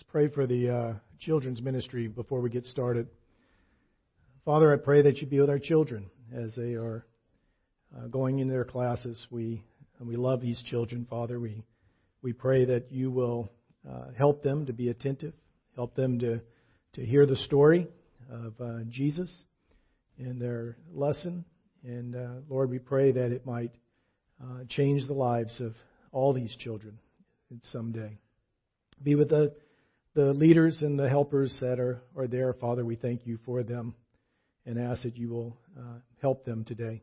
Let's pray for the uh, children's ministry before we get started. Father, I pray that you be with our children as they are uh, going into their classes. We we love these children, Father. We we pray that you will uh, help them to be attentive, help them to to hear the story of uh, Jesus in their lesson, and uh, Lord, we pray that it might uh, change the lives of all these children someday. Be with the the leaders and the helpers that are, are there, Father, we thank you for them and ask that you will uh, help them today,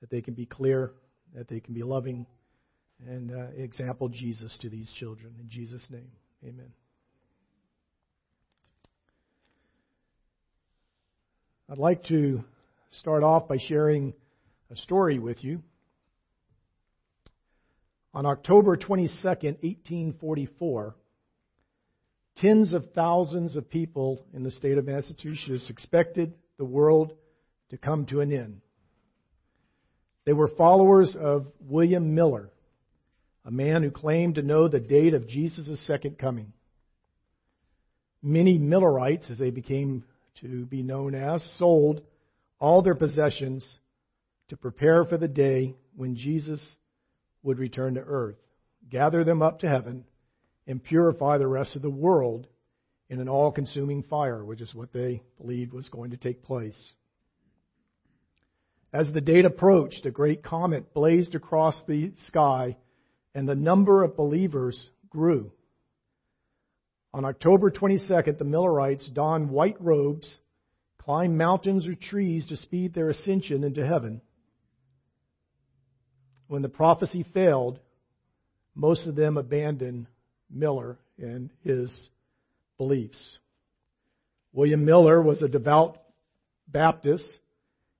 that they can be clear, that they can be loving, and uh, example Jesus to these children. In Jesus' name, amen. I'd like to start off by sharing a story with you. On October 22nd, 1844, Tens of thousands of people in the state of Massachusetts expected the world to come to an end. They were followers of William Miller, a man who claimed to know the date of Jesus' second coming. Many Millerites, as they became to be known as, sold all their possessions to prepare for the day when Jesus would return to earth, gather them up to heaven, and purify the rest of the world in an all consuming fire, which is what they believed was going to take place. As the date approached, a great comet blazed across the sky, and the number of believers grew. On October 22nd, the Millerites donned white robes, climbed mountains or trees to speed their ascension into heaven. When the prophecy failed, most of them abandoned Miller and his beliefs. William Miller was a devout Baptist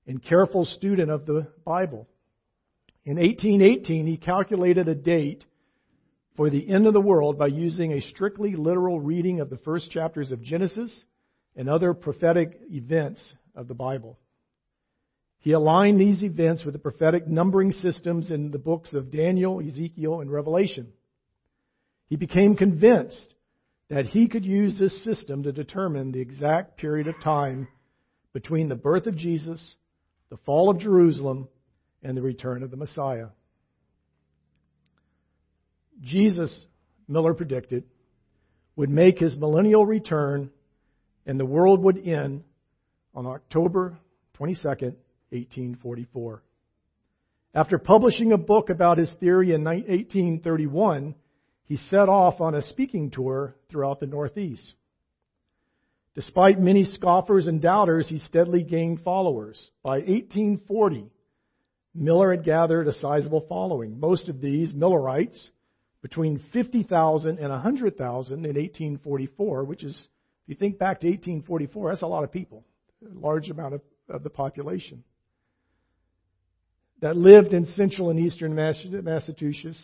and careful student of the Bible. In 1818, he calculated a date for the end of the world by using a strictly literal reading of the first chapters of Genesis and other prophetic events of the Bible. He aligned these events with the prophetic numbering systems in the books of Daniel, Ezekiel, and Revelation. He became convinced that he could use this system to determine the exact period of time between the birth of Jesus, the fall of Jerusalem, and the return of the Messiah. Jesus, Miller predicted, would make his millennial return and the world would end on October 22, 1844. After publishing a book about his theory in 1831, he set off on a speaking tour throughout the Northeast. Despite many scoffers and doubters, he steadily gained followers. By 1840, Miller had gathered a sizable following. Most of these Millerites, between 50,000 and 100,000 in 1844, which is, if you think back to 1844, that's a lot of people, a large amount of, of the population, that lived in central and eastern Massachusetts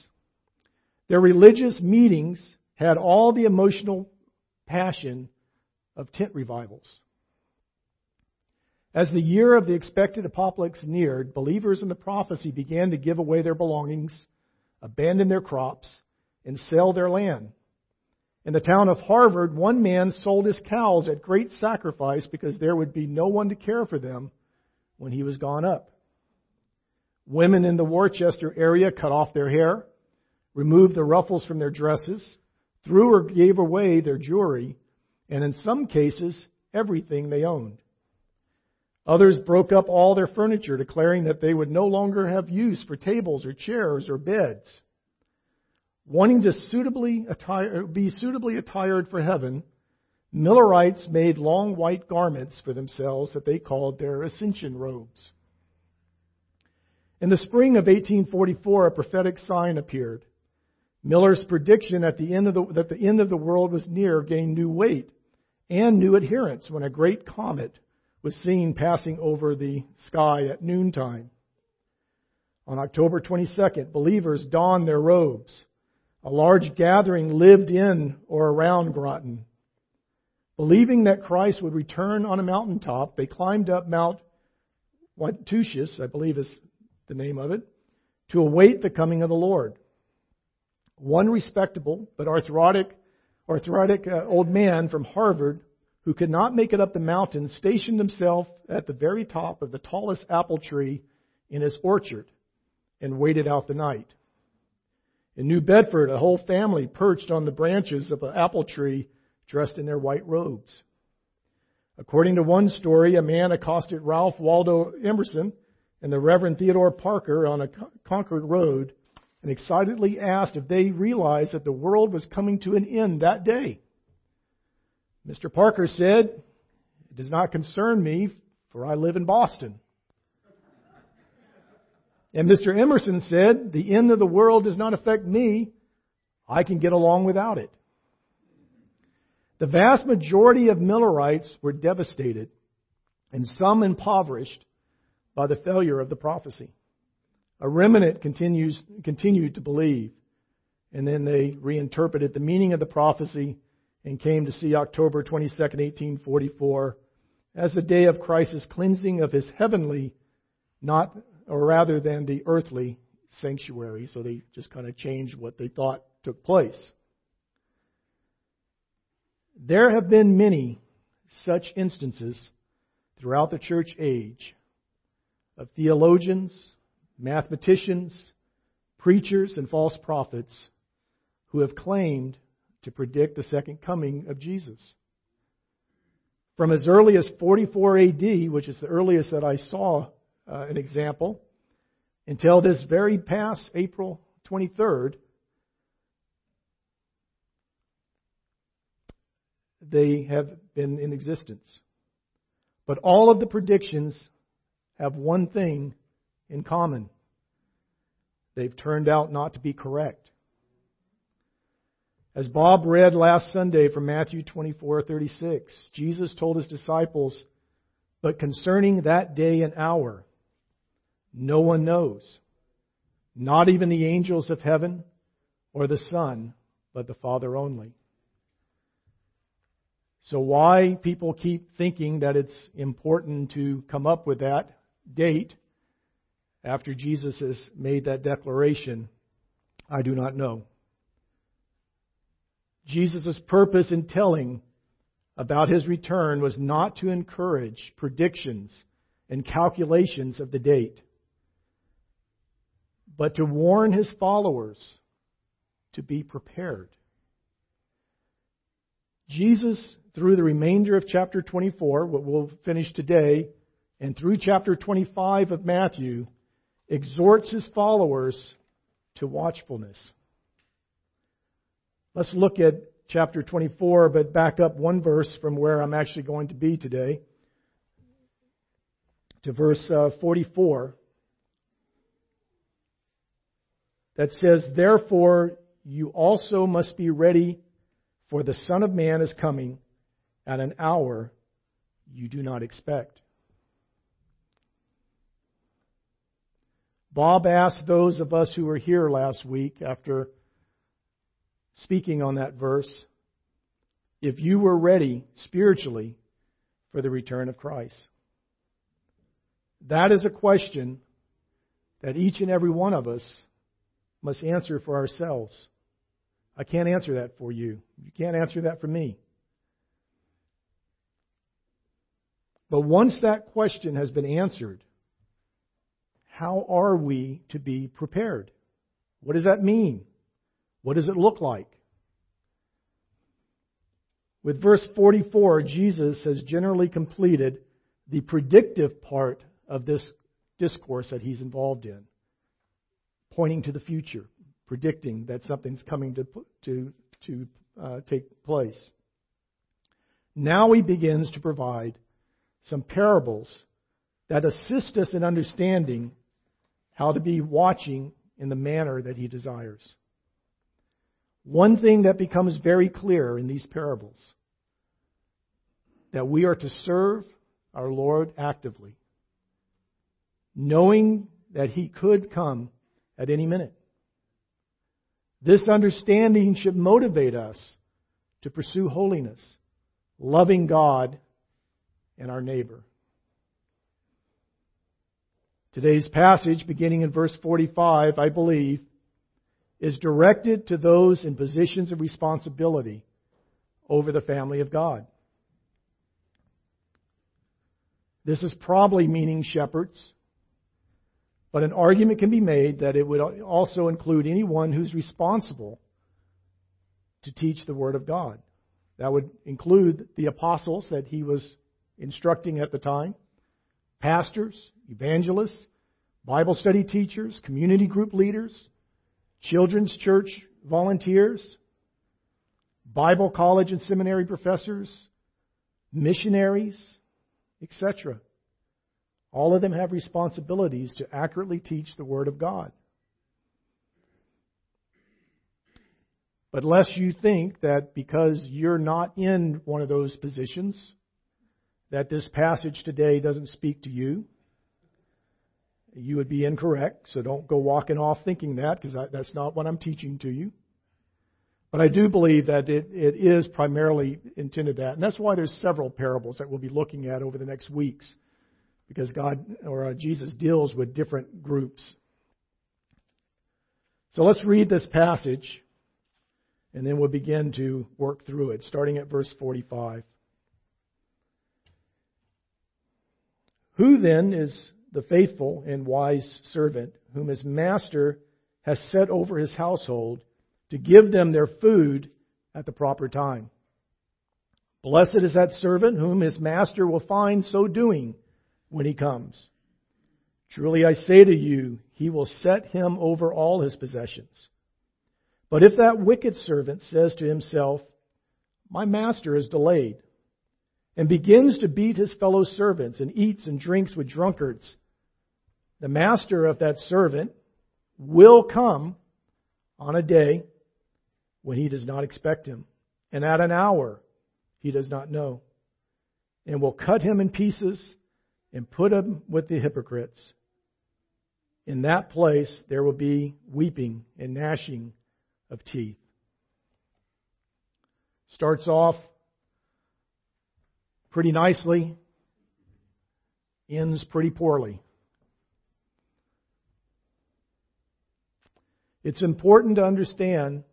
their religious meetings had all the emotional passion of tent revivals. As the year of the expected apocalypse neared, believers in the prophecy began to give away their belongings, abandon their crops, and sell their land. In the town of Harvard, one man sold his cows at great sacrifice because there would be no one to care for them when he was gone up. Women in the Worcester area cut off their hair removed the ruffles from their dresses, threw or gave away their jewelry, and in some cases, everything they owned. Others broke up all their furniture, declaring that they would no longer have use for tables or chairs or beds. Wanting to suitably attire, be suitably attired for heaven, Millerites made long white garments for themselves that they called their ascension robes. In the spring of 1844, a prophetic sign appeared. Miller's prediction at the end of the, that the end of the world was near gained new weight and new adherents when a great comet was seen passing over the sky at noontime. On October 22nd, believers donned their robes. A large gathering lived in or around Groton. Believing that Christ would return on a mountaintop, they climbed up Mount Watusius, I believe is the name of it, to await the coming of the Lord. One respectable but arthritic arthritic uh, old man from Harvard who could not make it up the mountain stationed himself at the very top of the tallest apple tree in his orchard and waited out the night. In New Bedford, a whole family perched on the branches of an apple tree dressed in their white robes. According to one story, a man accosted Ralph Waldo Emerson and the Reverend Theodore Parker on a Concord road and excitedly asked if they realized that the world was coming to an end that day. Mr. Parker said, It does not concern me, for I live in Boston. And Mr. Emerson said, The end of the world does not affect me. I can get along without it. The vast majority of Millerites were devastated and some impoverished by the failure of the prophecy. A remnant continues, continued to believe, and then they reinterpreted the meaning of the prophecy and came to see October 22, 1844, as the day of Christ's cleansing of his heavenly, not or rather than the earthly sanctuary. So they just kind of changed what they thought took place. There have been many such instances throughout the church age of theologians, mathematicians, preachers, and false prophets who have claimed to predict the second coming of Jesus. From as early as 44 AD, which is the earliest that I saw uh, an example, until this very past April 23rd, they have been in existence. But all of the predictions have one thing in common they've turned out not to be correct. As Bob read last Sunday from Matthew 24:36, Jesus told his disciples, "But concerning that day and hour, no one knows, not even the angels of heaven or the Son, but the Father only." So why people keep thinking that it's important to come up with that date after Jesus has made that declaration, I do not know. Jesus' purpose in telling about his return was not to encourage predictions and calculations of the date, but to warn his followers to be prepared. Jesus, through the remainder of chapter 24, what we'll finish today, and through chapter 25 of Matthew, exhorts his followers to watchfulness. Let's look at chapter 24, but back up one verse from where I'm actually going to be today to verse uh, 44 that says, Therefore you also must be ready, for the Son of Man is coming at an hour you do not expect. Bob asked those of us who were here last week after speaking on that verse, if you were ready spiritually for the return of Christ. That is a question that each and every one of us must answer for ourselves. I can't answer that for you. You can't answer that for me. But once that question has been answered, how are we to be prepared? What does that mean? What does it look like? With verse 44, Jesus has generally completed the predictive part of this discourse that he's involved in, pointing to the future, predicting that something's coming to, to, to uh, take place. Now he begins to provide some parables that assist us in understanding how to be watching in the manner that he desires. One thing that becomes very clear in these parables that we are to serve our Lord actively, knowing that He could come at any minute. This understanding should motivate us to pursue holiness, loving God and our neighbor. Today's passage, beginning in verse 45, I believe, is directed to those in positions of responsibility over the family of God. This is probably meaning shepherds, but an argument can be made that it would also include anyone who's responsible to teach the Word of God. That would include the apostles that he was instructing at the time, pastors, evangelists, Bible study teachers, community group leaders, children's church volunteers, Bible college and seminary professors, missionaries, etc. All of them have responsibilities to accurately teach the Word of God. But lest you think that because you're not in one of those positions, that this passage today doesn't speak to you, you would be incorrect. So don't go walking off thinking that, because that's not what I'm teaching to you. But I do believe that it, it is primarily intended that. And that's why there's several parables that we'll be looking at over the next weeks. Because God or uh, Jesus deals with different groups. So let's read this passage and then we'll begin to work through it, starting at verse 45. Who then is the faithful and wise servant whom his master has set over his household to give them their food at the proper time? Blessed is that servant whom his master will find so doing when he comes. Truly I say to you, he will set him over all his possessions. But if that wicked servant says to himself, My master is delayed, and begins to beat his fellow servants and eats and drinks with drunkards, the master of that servant will come on a day when he does not expect him, and at an hour he does not know, and will cut him in pieces and put him with the hypocrites. In that place there will be weeping and gnashing of teeth. Starts off pretty nicely, ends pretty poorly. It's important to understand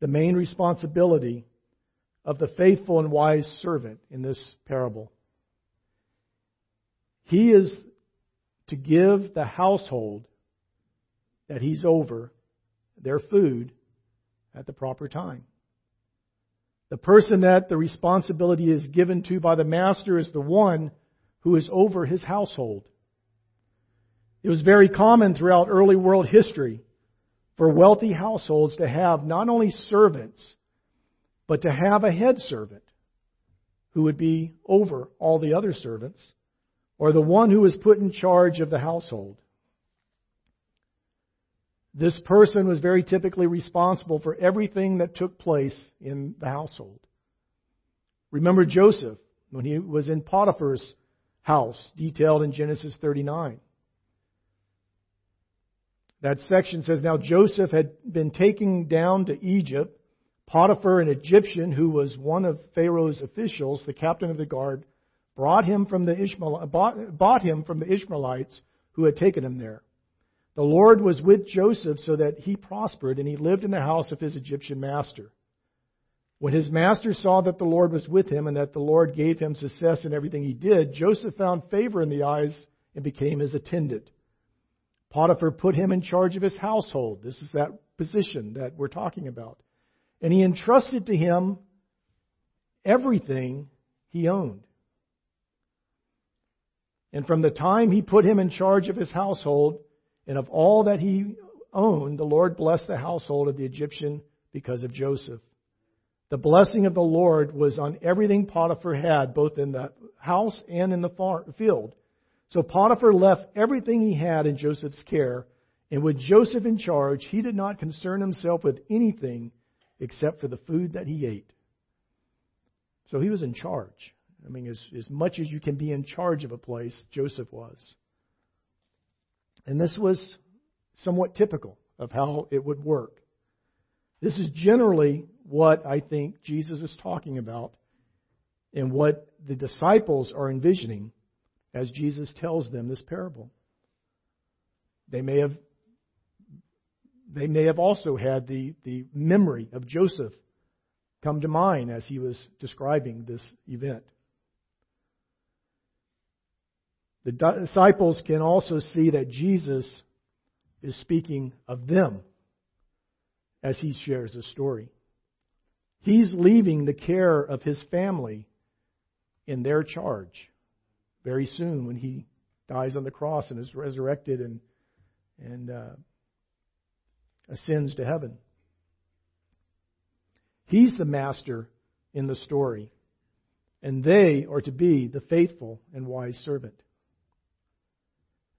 the main responsibility of the faithful and wise servant in this parable. He is to give the household that he's over their food at the proper time. The person that the responsibility is given to by the master is the one who is over his household. It was very common throughout early world history for wealthy households to have not only servants, but to have a head servant who would be over all the other servants, or the one who was put in charge of the household. This person was very typically responsible for everything that took place in the household. Remember Joseph when he was in Potiphar's house, detailed in Genesis 39. That section says, Now Joseph had been taken down to Egypt. Potiphar, an Egyptian who was one of Pharaoh's officials, the captain of the guard, brought him from the Ishmael, bought, bought him from the Ishmaelites who had taken him there. The Lord was with Joseph so that he prospered, and he lived in the house of his Egyptian master. When his master saw that the Lord was with him and that the Lord gave him success in everything he did, Joseph found favor in the eyes and became his attendant. Potiphar put him in charge of his household. This is that position that we're talking about. And he entrusted to him everything he owned. And from the time he put him in charge of his household, and of all that he owned, the Lord blessed the household of the Egyptian because of Joseph. The blessing of the Lord was on everything Potiphar had, both in the house and in the field. So Potiphar left everything he had in Joseph's care, and with Joseph in charge, he did not concern himself with anything except for the food that he ate. So he was in charge. I mean, as, as much as you can be in charge of a place, Joseph was. And this was somewhat typical of how it would work. This is generally what I think Jesus is talking about and what the disciples are envisioning as Jesus tells them this parable. They may have they may have also had the, the memory of Joseph come to mind as he was describing this event. The disciples can also see that Jesus is speaking of them as he shares the story. He's leaving the care of his family in their charge very soon when he dies on the cross and is resurrected and, and uh, ascends to heaven. He's the master in the story, and they are to be the faithful and wise servant.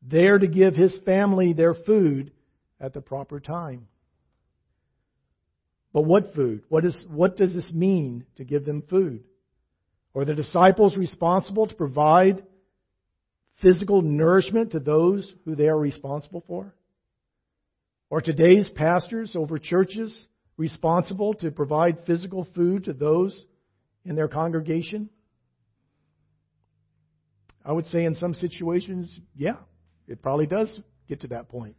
They are to give his family their food at the proper time. But what food? What, is, what does this mean to give them food? Are the disciples responsible to provide physical nourishment to those who they are responsible for? Are today's pastors over churches responsible to provide physical food to those in their congregation? I would say in some situations, yeah, it probably does get to that point.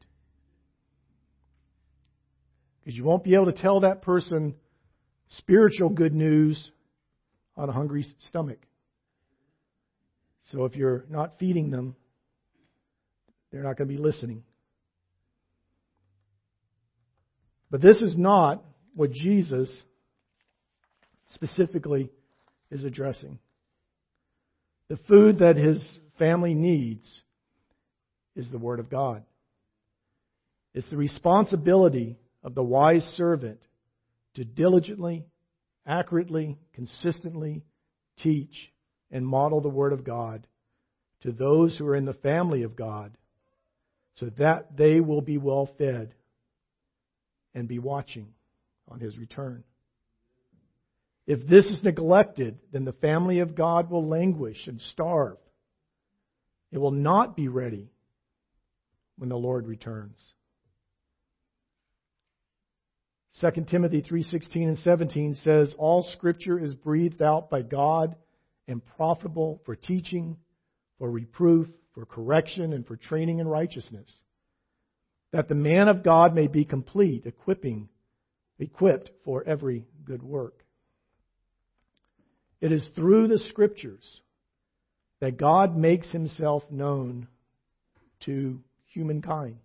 Because you won't be able to tell that person spiritual good news on a hungry stomach. So if you're not feeding them, they're not going to be listening. But this is not what Jesus specifically is addressing. The food that his family needs is the Word of God. It's the responsibility of the wise servant to diligently, accurately, consistently teach and model the Word of God to those who are in the family of God so that they will be well fed and be watching on His return. If this is neglected, then the family of God will languish and starve. It will not be ready when the Lord returns. 2 Timothy 3:16 and 17 says all scripture is breathed out by God and profitable for teaching, for reproof, for correction and for training in righteousness, that the man of God may be complete, equipping equipped for every good work. It is through the scriptures that God makes himself known to humankind.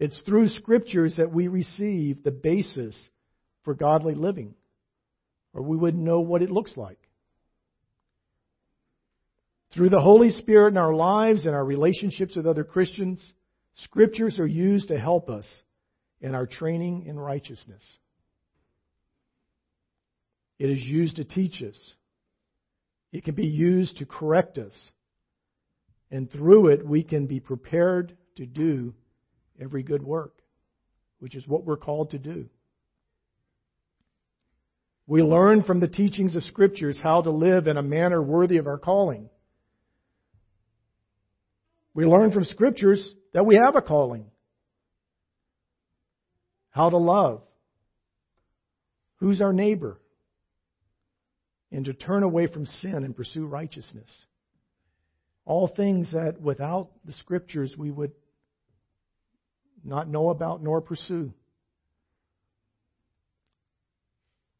It's through scriptures that we receive the basis for godly living, or we wouldn't know what it looks like. Through the Holy Spirit in our lives and our relationships with other Christians, scriptures are used to help us in our training in righteousness. It is used to teach us. It can be used to correct us. And through it, we can be prepared to do every good work, which is what we're called to do. We learn from the teachings of Scriptures how to live in a manner worthy of our calling. We learn from Scriptures that we have a calling. How to love. Who's our neighbor? And to turn away from sin and pursue righteousness. All things that without the Scriptures we would not know about nor pursue.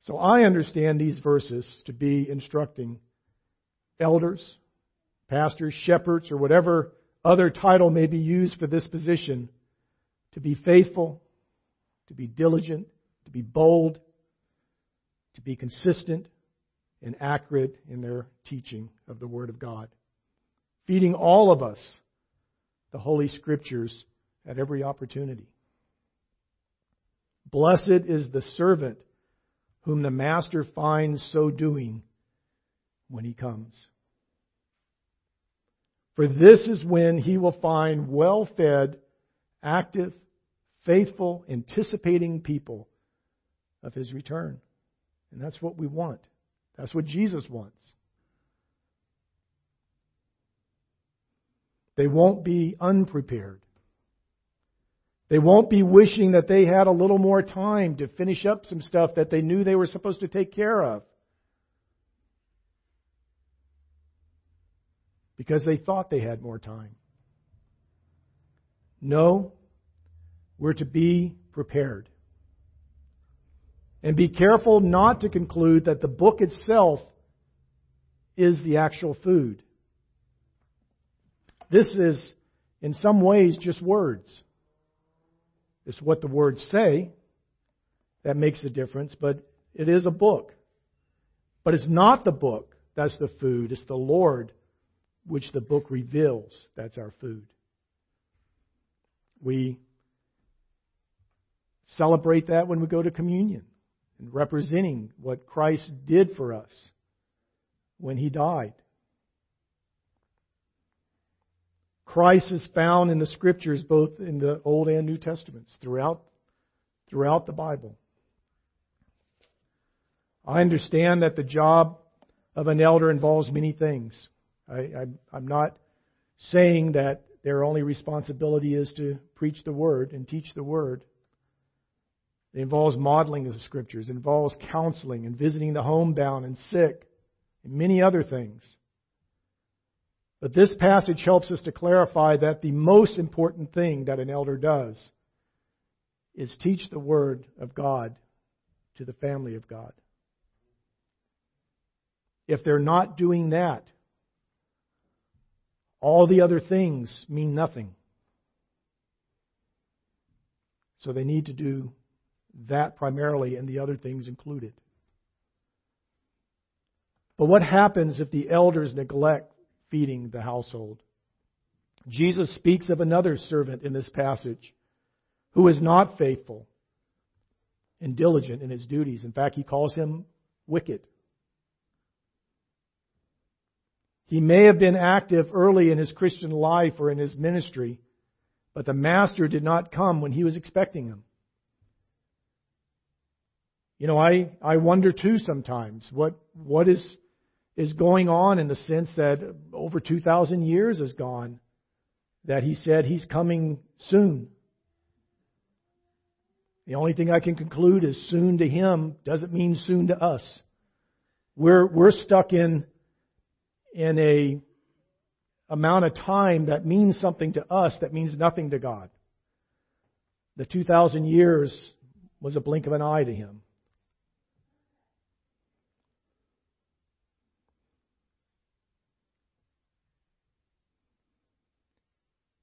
So I understand these verses to be instructing elders, pastors, shepherds, or whatever other title may be used for this position to be faithful, to be diligent, to be bold, to be consistent and accurate in their teaching of the Word of God. Feeding all of us the Holy Scriptures at every opportunity. Blessed is the servant whom the master finds so doing when he comes. For this is when he will find well fed, active, faithful, anticipating people of his return. And that's what we want. That's what Jesus wants. They won't be unprepared. They won't be wishing that they had a little more time to finish up some stuff that they knew they were supposed to take care of. Because they thought they had more time. No, we're to be prepared. And be careful not to conclude that the book itself is the actual food. This is, in some ways, just words. It's what the words say that makes a difference, but it is a book. But it's not the book that's the food, it's the Lord which the book reveals that's our food. We celebrate that when we go to communion and representing what Christ did for us when he died. Christ is found in the scriptures, both in the Old and New Testaments, throughout, throughout the Bible. I understand that the job of an elder involves many things. I, am not saying that their only responsibility is to preach the Word and teach the Word. It involves modeling of the Scriptures, it involves counseling and visiting the homebound and sick, and many other things. But this passage helps us to clarify that the most important thing that an elder does is teach the Word of God to the family of God. If they're not doing that, all the other things mean nothing. So they need to do that primarily and the other things included. But what happens if the elders neglect feeding the household? Jesus speaks of another servant in this passage who is not faithful and diligent in his duties. In fact, he calls him wicked. He may have been active early in his Christian life or in his ministry, but the Master did not come when he was expecting him. You know, I, I wonder too sometimes what, what is, is going on in the sense that over 2,000 years has gone that he said he's coming soon. The only thing I can conclude is soon to him doesn't mean soon to us. We're, we're stuck in in a amount of time that means something to us that means nothing to God. The 2,000 years was a blink of an eye to him.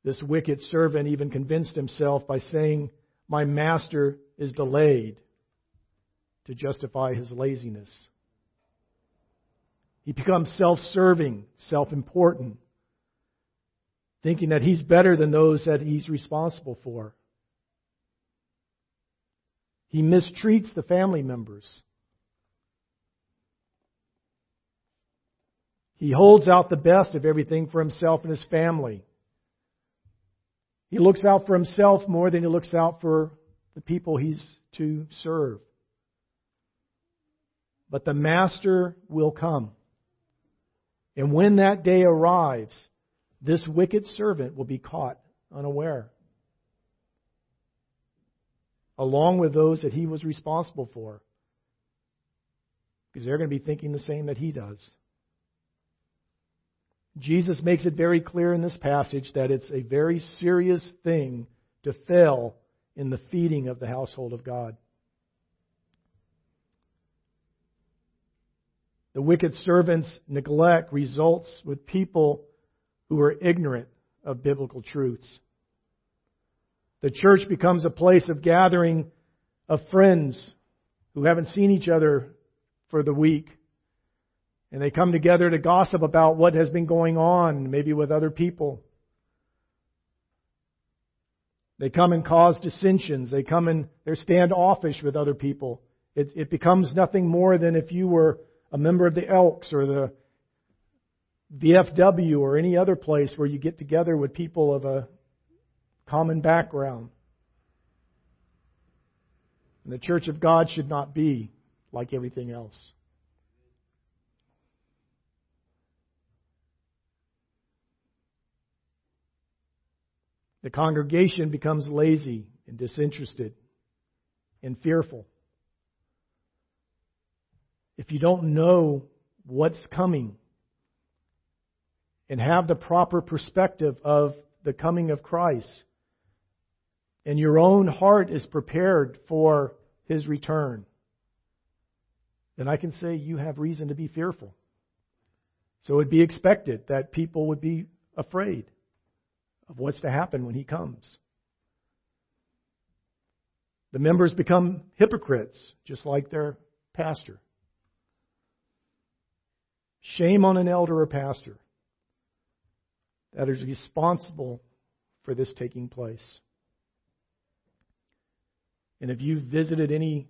This wicked servant even convinced himself by saying, My master is delayed to justify his laziness. He becomes self serving, self important, thinking that he's better than those that he's responsible for. He mistreats the family members. He holds out the best of everything for himself and his family. He looks out for himself more than he looks out for the people he's to serve. But the Master will come. And when that day arrives, this wicked servant will be caught unaware, along with those that he was responsible for. Because they're going to be thinking the same that he does. Jesus makes it very clear in this passage that it's a very serious thing to fail in the feeding of the household of God. The wicked servant's neglect results with people who are ignorant of biblical truths. The church becomes a place of gathering of friends who haven't seen each other for the week. And they come together to gossip about what has been going on, maybe with other people. They come and cause dissensions. They come and they're standoffish with other people. It, it becomes nothing more than if you were a member of the Elks or the VFW or any other place where you get together with people of a common background. And the church of God should not be like everything else. The congregation becomes lazy and disinterested and fearful if you don't know what's coming and have the proper perspective of the coming of Christ, and your own heart is prepared for his return, then I can say you have reason to be fearful. So it would be expected that people would be afraid of what's to happen when he comes. The members become hypocrites, just like their pastor. Shame on an elder or pastor that is responsible for this taking place. And if you've visited any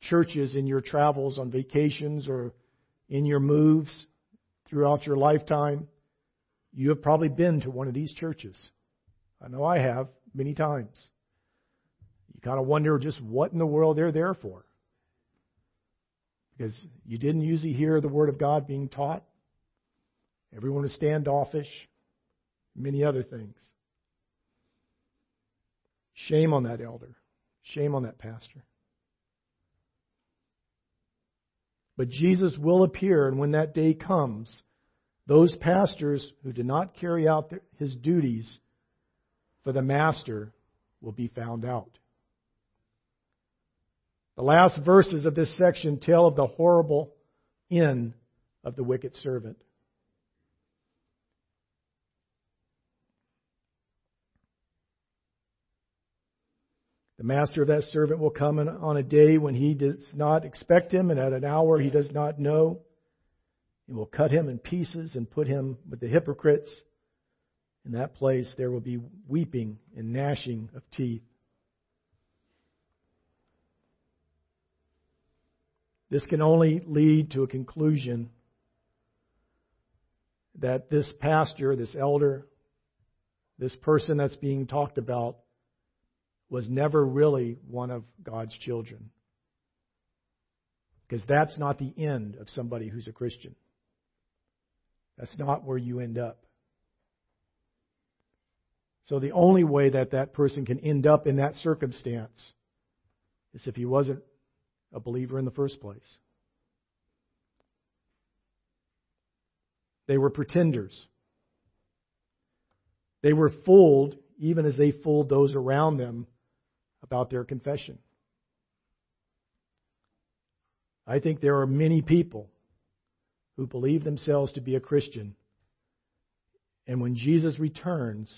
churches in your travels on vacations or in your moves throughout your lifetime, you have probably been to one of these churches. I know I have many times. You kind of wonder just what in the world they're there for. Because you didn't usually hear the Word of God being taught. Everyone was standoffish. Many other things. Shame on that elder. Shame on that pastor. But Jesus will appear, and when that day comes, those pastors who do not carry out his duties for the master will be found out. The last verses of this section tell of the horrible end of the wicked servant. The master of that servant will come on a day when he does not expect him and at an hour he does not know. He will cut him in pieces and put him with the hypocrites. In that place there will be weeping and gnashing of teeth. This can only lead to a conclusion that this pastor, this elder, this person that's being talked about was never really one of God's children. Because that's not the end of somebody who's a Christian. That's not where you end up. So the only way that that person can end up in that circumstance is if he wasn't a believer in the first place. They were pretenders. They were fooled even as they fooled those around them about their confession. I think there are many people who believe themselves to be a Christian, and when Jesus returns,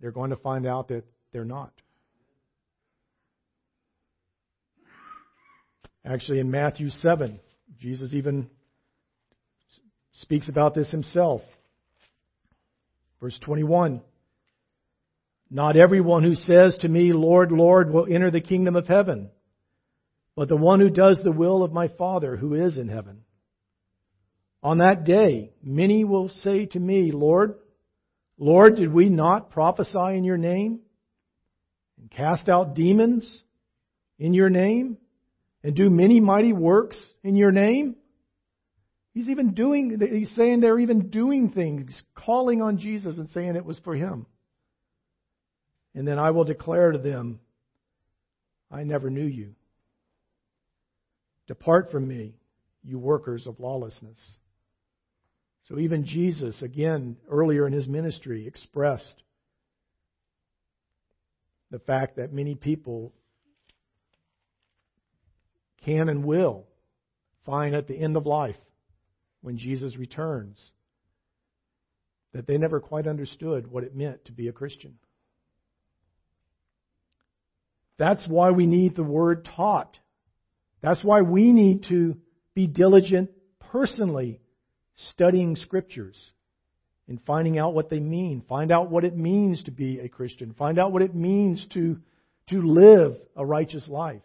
they're going to find out that they're not. Actually, in Matthew 7, Jesus even speaks about this himself. Verse 21 Not everyone who says to me, Lord, Lord, will enter the kingdom of heaven, but the one who does the will of my Father who is in heaven. On that day, many will say to me, Lord, Lord, did we not prophesy in your name and cast out demons in your name and do many mighty works in your name? He's even doing, he's saying they're even doing things, calling on Jesus and saying it was for him. And then I will declare to them, I never knew you. Depart from me, you workers of lawlessness. So even Jesus, again, earlier in his ministry, expressed the fact that many people can and will find at the end of life when Jesus returns that they never quite understood what it meant to be a Christian. That's why we need the word taught. That's why we need to be diligent personally studying scriptures and finding out what they mean. Find out what it means to be a Christian. Find out what it means to, to live a righteous life.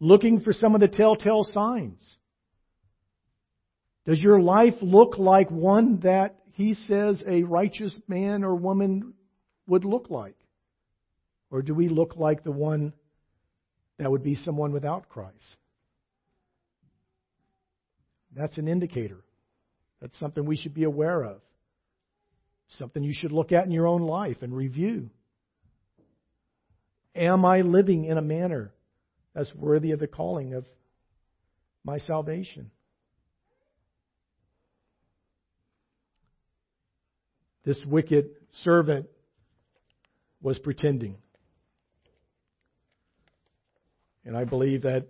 looking for some of the telltale signs. Does your life look like one that he says a righteous man or woman would look like? Or do we look like the one that would be someone without Christ? That's an indicator. That's something we should be aware of. Something you should look at in your own life and review. Am I living in a manner that's worthy of the calling of my salvation. This wicked servant was pretending. And I believe that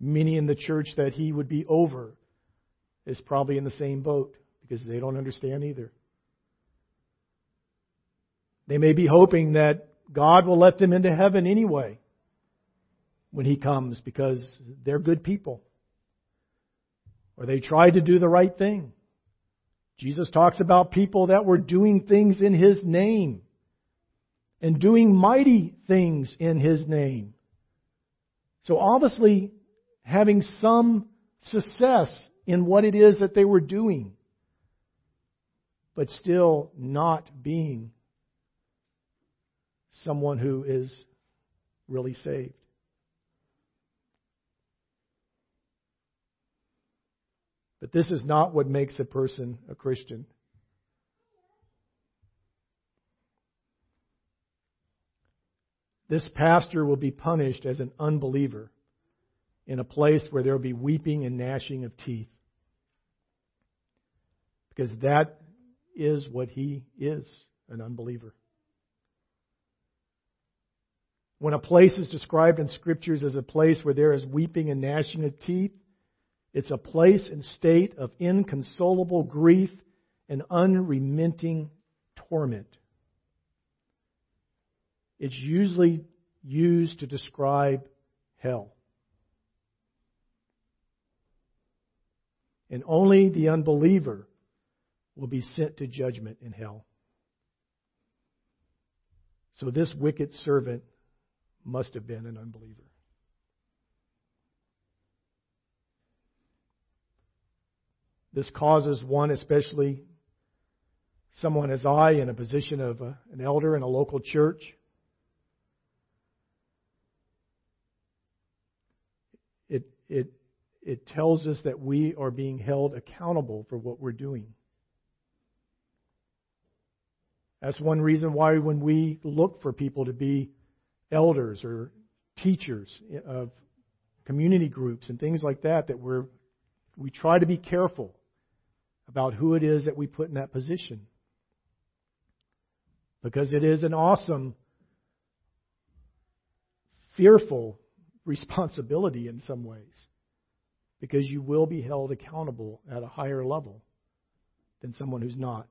many in the church that he would be over is probably in the same boat because they don't understand either. They may be hoping that God will let them into heaven anyway when He comes because they're good people. Or they tried to do the right thing. Jesus talks about people that were doing things in His name and doing mighty things in His name. So obviously, having some success in what it is that they were doing, but still not being someone who is really saved. But this is not what makes a person a Christian. This pastor will be punished as an unbeliever in a place where there will be weeping and gnashing of teeth. Because that is what he is an unbeliever. When a place is described in scriptures as a place where there is weeping and gnashing of teeth, it's a place and state of inconsolable grief and unremitting torment. It's usually used to describe hell. And only the unbeliever will be sent to judgment in hell. So this wicked servant must have been an unbeliever. This causes one, especially someone as I, in a position of a, an elder in a local church, it, it, it tells us that we are being held accountable for what we're doing. That's one reason why when we look for people to be elders or teachers of community groups and things like that that we're we try to be careful about who it is that we put in that position. Because it is an awesome, fearful responsibility in some ways. Because you will be held accountable at a higher level than someone who's not.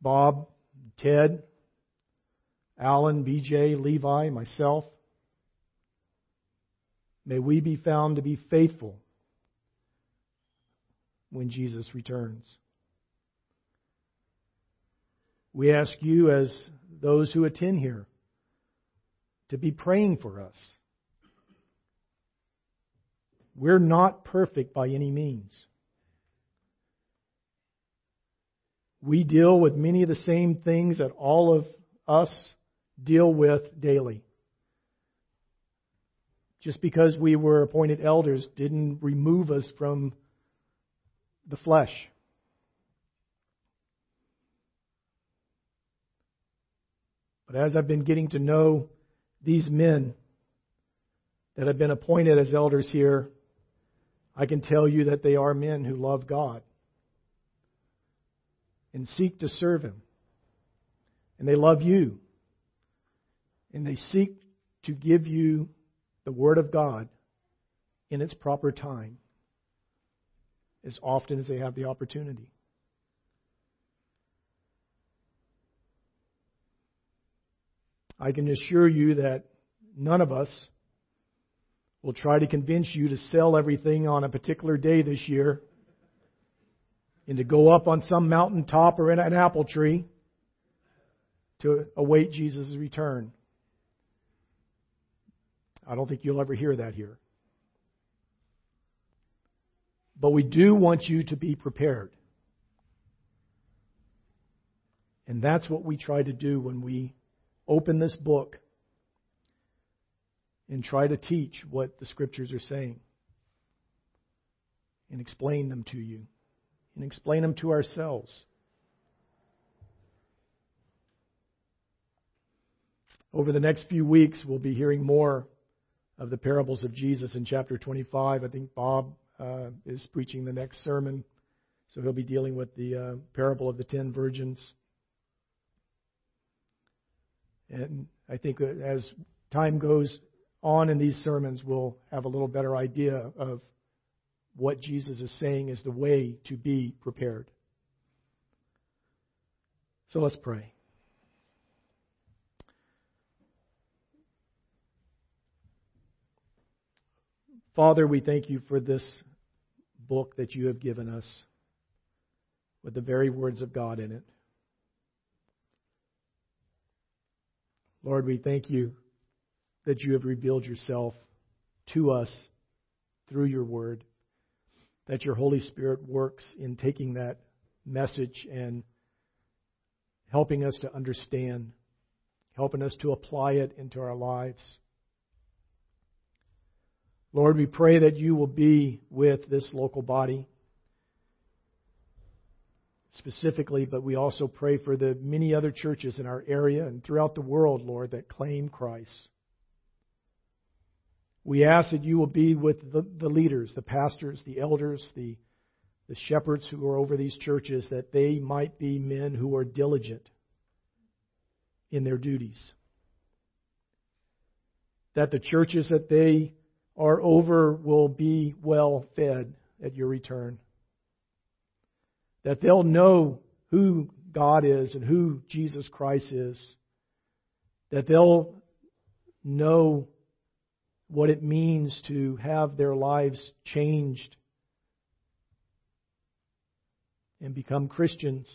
Bob, Ted, Alan, BJ, Levi, myself. May we be found to be faithful when Jesus returns. We ask you, as those who attend here, to be praying for us. We're not perfect by any means. We deal with many of the same things that all of us deal with daily. Just because we were appointed elders didn't remove us from the flesh. But as I've been getting to know these men that have been appointed as elders here, I can tell you that they are men who love God and seek to serve Him. And they love you. And they seek to give you the Word of God in its proper time as often as they have the opportunity. I can assure you that none of us will try to convince you to sell everything on a particular day this year and to go up on some mountain top or in an apple tree to await Jesus' return. I don't think you'll ever hear that here. But we do want you to be prepared. And that's what we try to do when we open this book and try to teach what the Scriptures are saying and explain them to you and explain them to ourselves. Over the next few weeks, we'll be hearing more of the parables of Jesus in chapter 25. I think Bob uh, is preaching the next sermon. So he'll be dealing with the uh, parable of the ten virgins. And I think as time goes on in these sermons, we'll have a little better idea of what Jesus is saying is the way to be prepared. So let's pray. Father, we thank you for this book that you have given us with the very words of God in it. Lord, we thank you that you have revealed yourself to us through your word, that your Holy Spirit works in taking that message and helping us to understand, helping us to apply it into our lives. Lord, we pray that you will be with this local body specifically, but we also pray for the many other churches in our area and throughout the world, Lord, that claim Christ. We ask that you will be with the, the leaders, the pastors, the elders, the, the shepherds who are over these churches, that they might be men who are diligent in their duties. That the churches that they are over will be well fed at your return. That they'll know who God is and who Jesus Christ is. That they'll know what it means to have their lives changed and become Christians.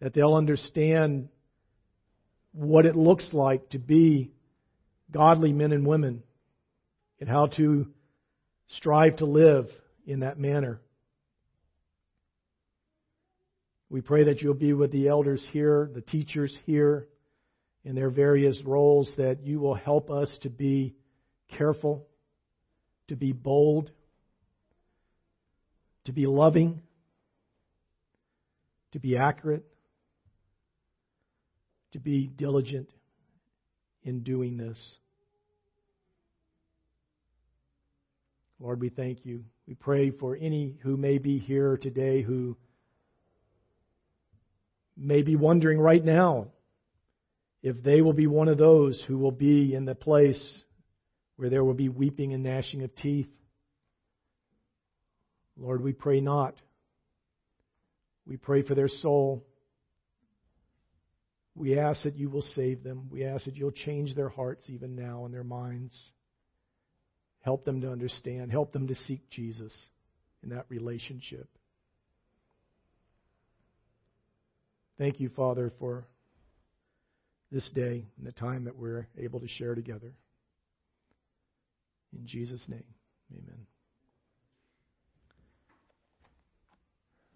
That they'll understand what it looks like to be godly men and women and how to strive to live in that manner. We pray that you'll be with the elders here, the teachers here, in their various roles, that you will help us to be careful, to be bold, to be loving, to be accurate, to be diligent in doing this. Lord, we thank you. We pray for any who may be here today who may be wondering right now if they will be one of those who will be in the place where there will be weeping and gnashing of teeth. Lord, we pray not. We pray for their soul. We ask that you will save them. We ask that you'll change their hearts even now and their minds. Help them to understand. Help them to seek Jesus in that relationship. Thank you, Father, for this day and the time that we're able to share together. In Jesus' name, amen.